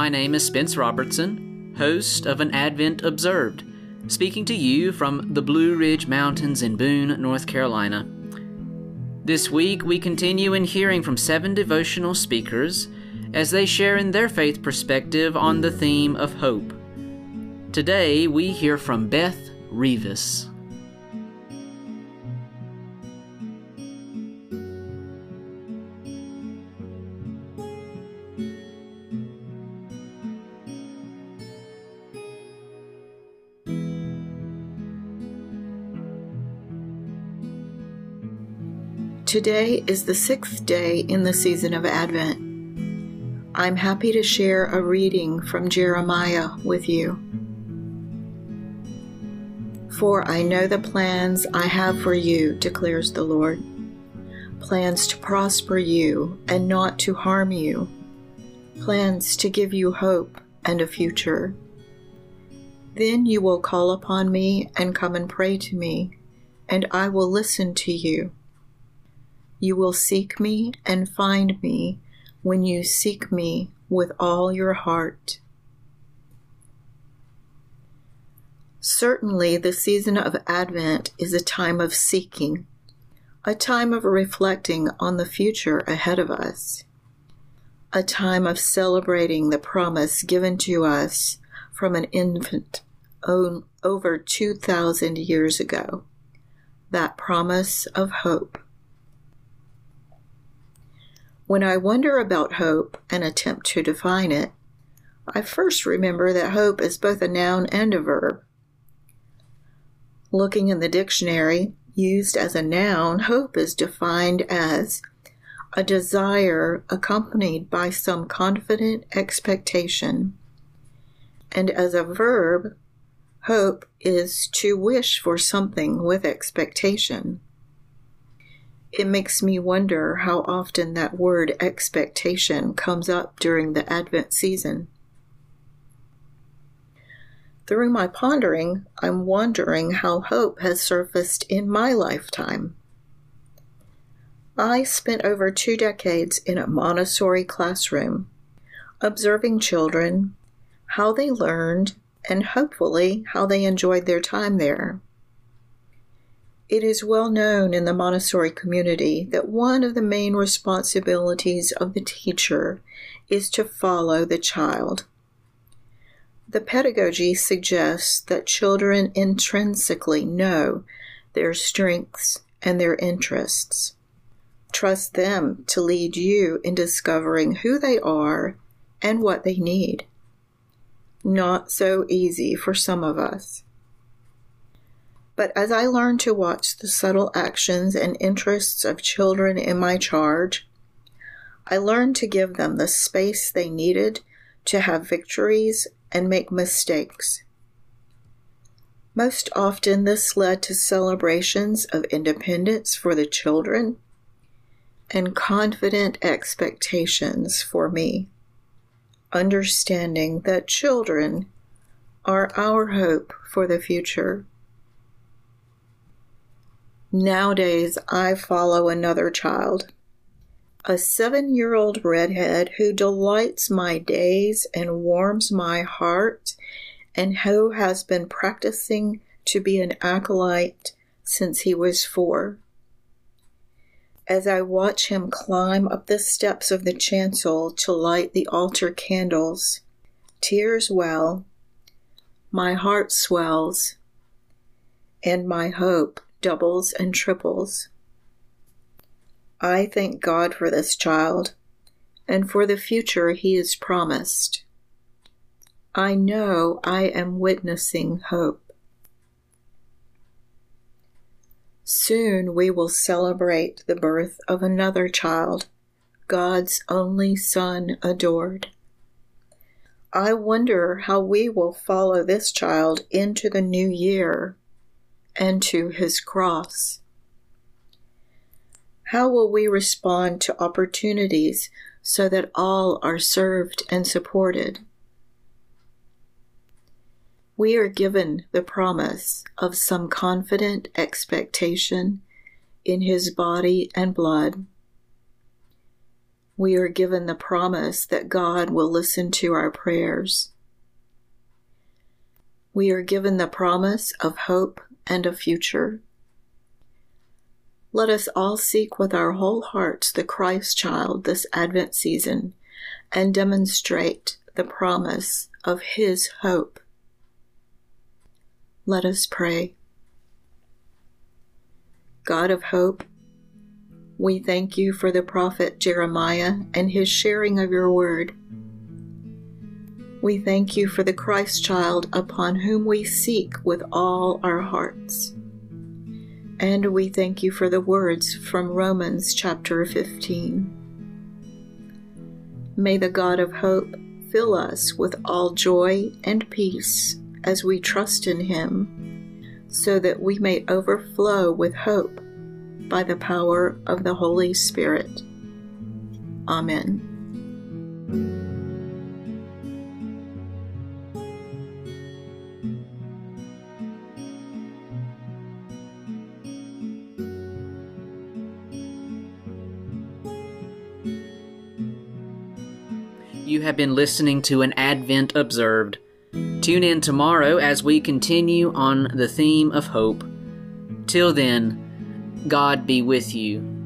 My name is Spence Robertson, host of An Advent Observed, speaking to you from the Blue Ridge Mountains in Boone, North Carolina. This week, we continue in hearing from seven devotional speakers as they share in their faith perspective on the theme of hope. Today, we hear from Beth Revis. Today is the sixth day in the season of Advent. I'm happy to share a reading from Jeremiah with you. For I know the plans I have for you, declares the Lord plans to prosper you and not to harm you, plans to give you hope and a future. Then you will call upon me and come and pray to me, and I will listen to you. You will seek me and find me when you seek me with all your heart. Certainly, the season of Advent is a time of seeking, a time of reflecting on the future ahead of us, a time of celebrating the promise given to us from an infant over 2,000 years ago, that promise of hope. When I wonder about hope and attempt to define it, I first remember that hope is both a noun and a verb. Looking in the dictionary, used as a noun, hope is defined as a desire accompanied by some confident expectation. And as a verb, hope is to wish for something with expectation. It makes me wonder how often that word expectation comes up during the Advent season. Through my pondering, I'm wondering how hope has surfaced in my lifetime. I spent over two decades in a Montessori classroom, observing children, how they learned, and hopefully how they enjoyed their time there. It is well known in the Montessori community that one of the main responsibilities of the teacher is to follow the child. The pedagogy suggests that children intrinsically know their strengths and their interests. Trust them to lead you in discovering who they are and what they need. Not so easy for some of us. But as I learned to watch the subtle actions and interests of children in my charge, I learned to give them the space they needed to have victories and make mistakes. Most often, this led to celebrations of independence for the children and confident expectations for me, understanding that children are our hope for the future. Nowadays, I follow another child, a seven year old redhead who delights my days and warms my heart, and who has been practicing to be an acolyte since he was four. As I watch him climb up the steps of the chancel to light the altar candles, tears well, my heart swells, and my hope doubles and triples. I thank God for this child and for the future he has promised. I know I am witnessing hope. Soon we will celebrate the birth of another child, God's only Son adored. I wonder how we will follow this child into the new year and to his cross. How will we respond to opportunities so that all are served and supported? We are given the promise of some confident expectation in his body and blood. We are given the promise that God will listen to our prayers. We are given the promise of hope and a future. Let us all seek with our whole hearts the Christ child this Advent season and demonstrate the promise of His hope. Let us pray. God of hope, we thank you for the prophet Jeremiah and his sharing of your word. We thank you for the Christ child upon whom we seek with all our hearts. And we thank you for the words from Romans chapter 15. May the God of hope fill us with all joy and peace as we trust in him, so that we may overflow with hope by the power of the Holy Spirit. Amen. You have been listening to an Advent Observed. Tune in tomorrow as we continue on the theme of hope. Till then, God be with you.